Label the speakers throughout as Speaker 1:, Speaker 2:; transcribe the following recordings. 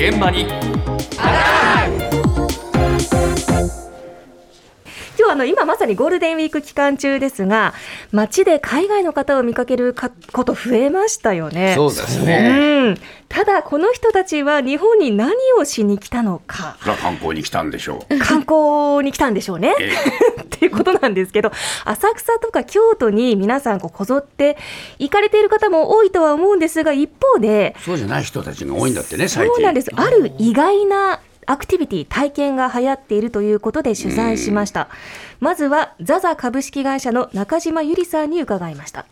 Speaker 1: 現場に。
Speaker 2: あの今まさにゴールデンウィーク期間中ですが街で海外の方を見かけるかこと増えましたよね。
Speaker 3: そうですね。
Speaker 2: うん、ただこの人たちは日本に何をしに来たのか
Speaker 3: 観光に来たんでしょう。
Speaker 2: 観光に来たんでしょうね。
Speaker 3: え
Speaker 2: っていうことなんですけど浅草とか京都に皆さんこうこぞって行かれている方も多いとは思うんですが一方で
Speaker 3: そうじゃない人たちが多いんだってね、最近。
Speaker 2: そうなんですある意外なアクティビティ体験が流行っているということで取材しましたまずはザザ株式会社の中島ゆりさんに伺いました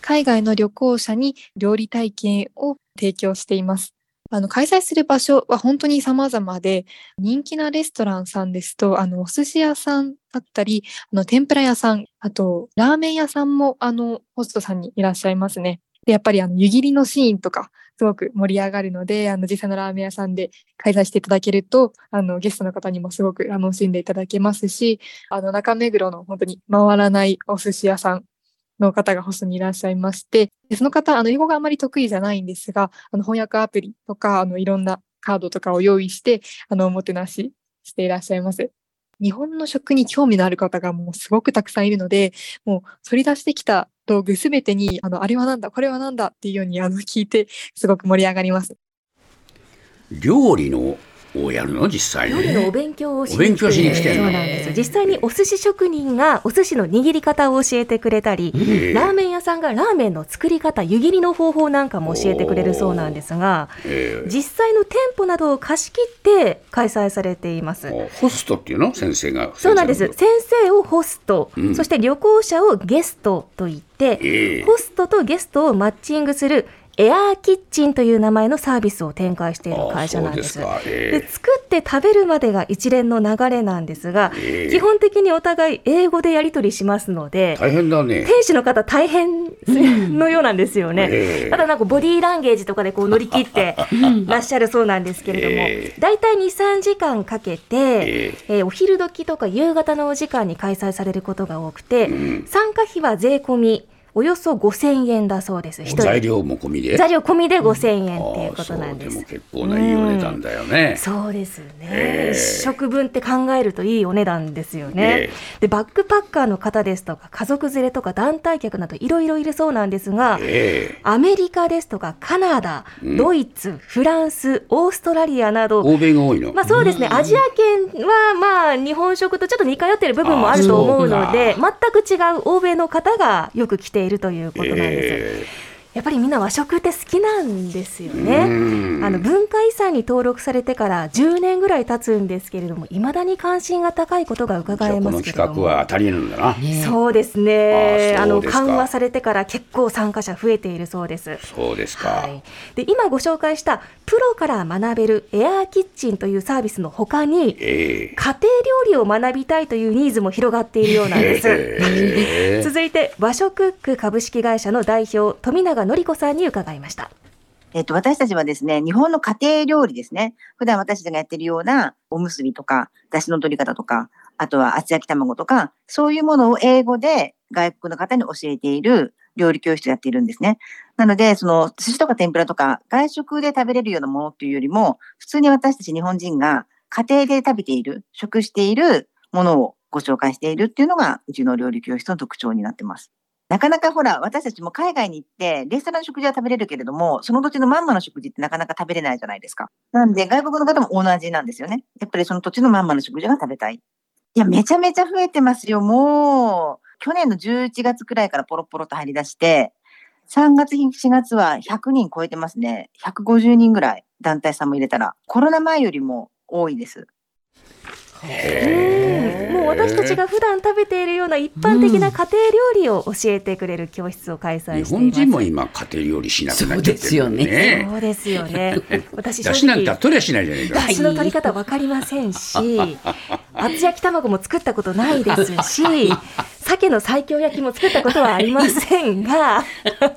Speaker 4: 海外の旅行者に料理体験を提供しています。あの、開催する場所は本当に様々で、人気なレストランさんですと、あの、お寿司屋さんだったり、あの、天ぷら屋さん、あと、ラーメン屋さんも、あの、ホストさんにいらっしゃいますね。で、やっぱり、あの、湯切りのシーンとか、すごく盛り上がるので、あの、実際のラーメン屋さんで開催していただけると、あの、ゲストの方にもすごく楽しんでいただけますし、あの、中目黒の本当に回らないお寿司屋さんの方がホストにいらっしゃいまして、でその方、あの、英語があまり得意じゃないんですが、あの、翻訳アプリとか、あの、いろんなカードとかを用意して、あの、おもてなししていらっしゃいます。日本の食に興味のある方がもうすごくたくさんいるので、もう取り出してきた道具すべてに、あの、あれはなんだ、これはなんだっていうように、あの、聞いて、すごく盛り上がります。
Speaker 3: 料理のをやるの？実際
Speaker 2: 料理のお
Speaker 3: に。
Speaker 2: 勉強をし
Speaker 3: に来て。
Speaker 2: そうなんです実際にお寿司職人がお寿司の握り方を教えてくれたり、
Speaker 3: ええ。
Speaker 2: ラーメン屋さんがラーメンの作り方湯切りの方法なんかも教えてくれるそうなんですが
Speaker 3: え
Speaker 2: 実際の店舗などを貸し切って開催されています。
Speaker 3: えホストっていうの？先生が。
Speaker 2: そうなんです。
Speaker 3: 先生
Speaker 2: をホスト、
Speaker 3: うん。
Speaker 2: そして旅行者をゲストと言って、
Speaker 3: ええ。
Speaker 2: ホストとゲストをマッチングするエアーキッチンという名前のサービスを展開している会社なんです。
Speaker 3: でええ
Speaker 2: で作って食べるまでが一連の流れなんですが、
Speaker 3: ええ
Speaker 2: 基本的にお互い英語でやり取りしますので、
Speaker 3: 大変だね。
Speaker 2: 店主の方大変のようなんですよね。
Speaker 3: ええ
Speaker 2: ただなんかボディーランゲージとかでこう乗り切って らっしゃるそうなんですけれども
Speaker 3: え、え
Speaker 2: だいたい2、3時間かけて、
Speaker 3: え
Speaker 2: えーお昼時とか夕方のお時間に開催されることが多くて、
Speaker 3: ん。
Speaker 2: 参加費は税込みおよそ5000円だそうです。
Speaker 3: 材料も込みで？
Speaker 2: 材料込みで5000円っていうことなんです。
Speaker 3: うでも。結構ないいお値段だよね。
Speaker 2: そうですね、
Speaker 3: え
Speaker 2: 食分って考えるといいお値段ですよね、
Speaker 3: え
Speaker 2: でバックパッカーの方ですとか家族連れとか団体客などいろいろいるそうなんですが、
Speaker 3: ええ。
Speaker 2: アメリカですとかカナダ、
Speaker 3: うん。
Speaker 2: ドイツフランスオーストラリアなど
Speaker 3: 欧米が多いの？
Speaker 2: まあそうですね、アジア圏はまあ日本食とちょっと似通っている部分もあると思うので、全く違う欧米の方がよく来てているということなんです。
Speaker 3: え
Speaker 2: やっぱりみんな和食って好きなんですよ
Speaker 3: え
Speaker 2: ね。
Speaker 3: うん
Speaker 2: あの文化遺産に登録されてから10年ぐらい経つんですけれども、いまだに関心が高いことが伺えますけれども。
Speaker 3: 企画は当たりなんだな。
Speaker 2: そうですね。あの
Speaker 3: あそうですか
Speaker 2: 緩和されてから結構参加者増えているそうです。
Speaker 3: そうですか。
Speaker 2: はい、で今ご紹介したプロから学べるエアーキッチンというサービスのほかに
Speaker 3: ええ
Speaker 2: 家庭料理を学びたいというニーズも広がっているようなんです。
Speaker 3: ええ
Speaker 2: 続いて和食クック株式会社の代表富永典子さんに伺いました。
Speaker 5: えっと、私たちはですね、日本の家庭料理ですね。普段私たちがやってるようなおむすびとか、出汁の取り方とか、あとは厚焼き卵とか、そういうものを英語で外国の方に教えている料理教室をやっているんですね。なので、その寿司とか天ぷらとか外食で食べれるようなものっていうよりも、普通に私たち日本人が家庭で食べている、食しているものをご紹介しているっていうのが、うちの料理教室の特徴になってます。なかなかほら、私たちも海外に行って、レストランの食事は食べれるけれども、その土地のまんまの食事ってなかなか食べれないじゃないですか。なんで、外国の方も同じなんですよね。やっぱりその土地のまんまの食事が食べたい。いや、めちゃめちゃ増えてますよ。もう、去年の11月くらいからポロポロと入り出して、3月、4月は100人超えてますね。150人ぐらい、団体さんも入れたら。コロナ前よりも多いです。
Speaker 2: うんもう私たちが普段食べているような一般的な家庭料理を教えてくれる教室を開催
Speaker 3: 日
Speaker 2: しています。
Speaker 3: 本人も今家庭料理しなくなっちゃってるもん
Speaker 6: そうですよ
Speaker 2: そうですよね。私正
Speaker 3: だしなんて
Speaker 2: 直
Speaker 3: 取りゃしないじゃないか。
Speaker 2: 出汁の取り方わかりませんし、厚焼き卵も作ったことないですし、鮭の西京焼きも作ったことはありませんが、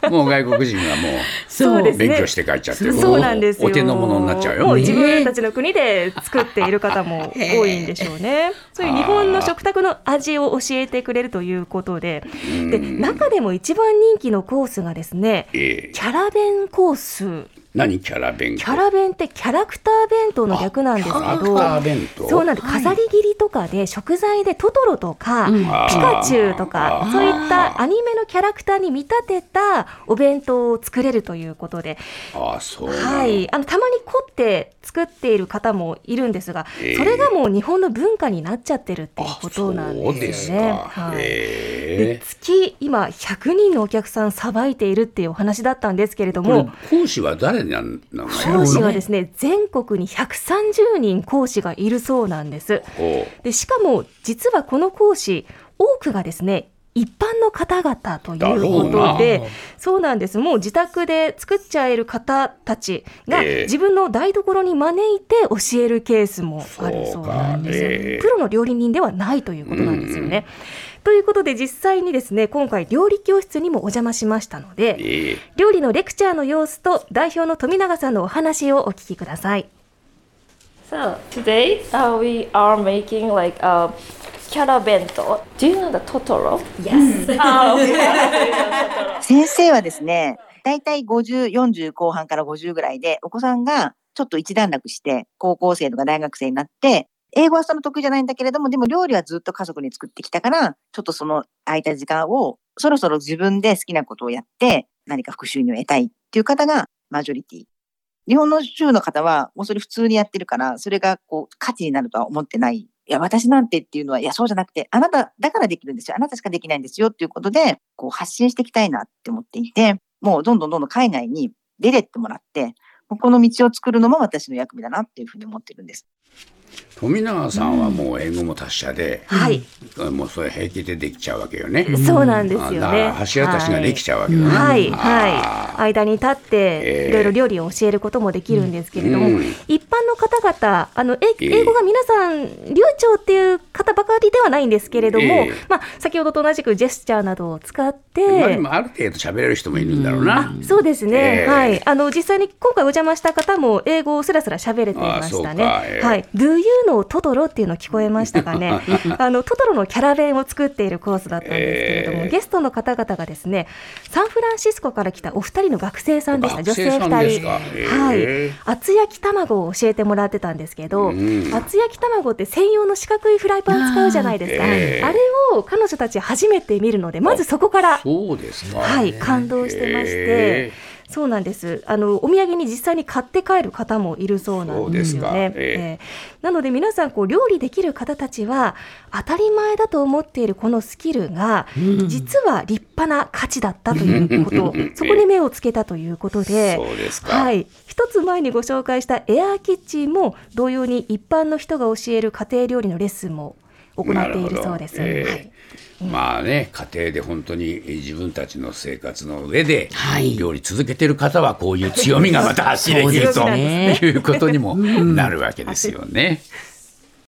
Speaker 3: もう外国人はも
Speaker 2: そうですね。
Speaker 3: 勉強して帰っちゃってる
Speaker 2: そうなんですよ。
Speaker 3: お手の物になっちゃうよ。
Speaker 2: もう自分たちの国で作っている方も多いんでしょうね。そういう日本の食卓の味を教えてくれるということで、で中でも一番人気のコースがですね、
Speaker 3: ええ。
Speaker 2: キャラ弁コース
Speaker 3: 何キャラ弁？
Speaker 2: キャラ弁ってキャラクター弁当の略なんですけ
Speaker 3: キャラクタ
Speaker 2: ど
Speaker 3: ー弁当？
Speaker 2: そうなんです。飾り切りとかで食材でトトロとか、
Speaker 1: うん。
Speaker 2: ピカチュウとかそういったアニメのキャラクターに見立てたお弁当を作れるということで、
Speaker 3: ああそう。
Speaker 2: はい、あのたまに凝って作っている方もいるんですが、
Speaker 3: えー
Speaker 2: それがもう日本の文化になっちゃってるっていうことなん
Speaker 3: で
Speaker 2: ですすよね。
Speaker 3: か、
Speaker 2: はい。月今100人のお客さんさばいているっていうお話だったんですけれども。
Speaker 3: 講師は誰なんなの
Speaker 2: 講師はですね全国に130人講師がいるそうなんです。
Speaker 3: ほ
Speaker 2: でしかも実はこの講師多くがですね一般の方々ということでそうなんです。もう自宅で作っちゃえる方たちが
Speaker 3: ええ。
Speaker 2: 自分の台所に招いて教えるケースもあるそうなんですよ、
Speaker 3: ええ。
Speaker 2: プロの料理人ではないということなんですよね。ということで実際にですね今回料理教室にもお邪魔しましたの
Speaker 3: う
Speaker 2: で
Speaker 3: ええ
Speaker 2: 料理のレクチャーの様子と代表の富永さんのお話をお聞きください。
Speaker 6: So today uh, we are making like a. Do you know the Totoro? Yes. oh, okay.
Speaker 5: 先生はですね、だいたい50、40後半から50ぐらいで、お子さんがちょっと一段落して、高校生とか大学生になって、英語はその得意じゃないんだけれども、でも料理はずっと家族に作ってきたから、ちょっとその空いた時間を、そろそろ自分で好きなことをやって、何か副収入を得たいっていう方がマジョリティ。日本の州の方は、もうそれ普通にやってるから、それがこう価値になるとは思ってない。いや、私なんてっていうのは、いや、そうじゃなくて、あなただからできるんですよ。あなたしかできないんですよっていうことで、こう発信していきたいなって思っていて、もうどんどんどんどん海外に出てってもらって、この道を作るのも私の役目だなっていうふうに思ってるんです。
Speaker 3: 富永さんはもう英語も達者で、
Speaker 2: はい、
Speaker 3: もうそれ平気でできちゃうわけよね。
Speaker 2: そうなんですよね。
Speaker 3: あだから橋渡しができちゃうわけだね。
Speaker 2: はい、
Speaker 3: あ
Speaker 2: はい、間に立って
Speaker 3: ええ
Speaker 2: いろいろ料理を教えることもできるんですけれども、
Speaker 3: うん。
Speaker 2: 一方々あの英語が皆さん流暢っていう方ばかりではないんですけれども、
Speaker 3: ええ。
Speaker 2: まあ先ほどと同じくジェスチャーなどを使って、
Speaker 3: まあでもある程度喋れる人もいるんだろうな。
Speaker 2: そうですね、
Speaker 3: ええ。
Speaker 2: はい、あの実際に今回お邪魔した方も英語をすらすら喋れていましたね。はい、Do you know トトロっていうの聞こえましたかね。あのトトロのキャラ弁を作っているコースだったんですけれども、
Speaker 3: ええ。
Speaker 2: ゲストの方々がですね、サンフランシスコから来たお二人の学生さんでした。女性
Speaker 3: 学生さんです
Speaker 2: 二人。はい、厚焼き卵を教えてもらってたんですけど、
Speaker 3: うん
Speaker 2: 厚焼き卵って専用の四角いフライパン使うじゃないですか。あ,、
Speaker 3: ええ
Speaker 2: れを彼女たち初めて見るので、まずそこから
Speaker 3: そうですか。
Speaker 2: はい、感動してまして、
Speaker 3: え
Speaker 2: そうなんです。あのお土産に実際に買って帰る方もいるそうなんですよね。
Speaker 3: え
Speaker 2: ええなので皆さんこう料理できる方たちは当たり前だと思っているこのスキルが、実は立派な価値だったということ、そこに目をつけたということで。
Speaker 3: そうですか。
Speaker 2: はい、一つ前にご紹介したエアーキッチンも同様に一般の人が教える家庭料理のレッスンも行っているそうです。
Speaker 3: ええ
Speaker 2: はい。
Speaker 3: まあね、家庭で本当に自分たちの生活の上で
Speaker 1: はい。
Speaker 3: 料理続けてる方はこういう強みがまた発揮できるということにもなるわけですよね。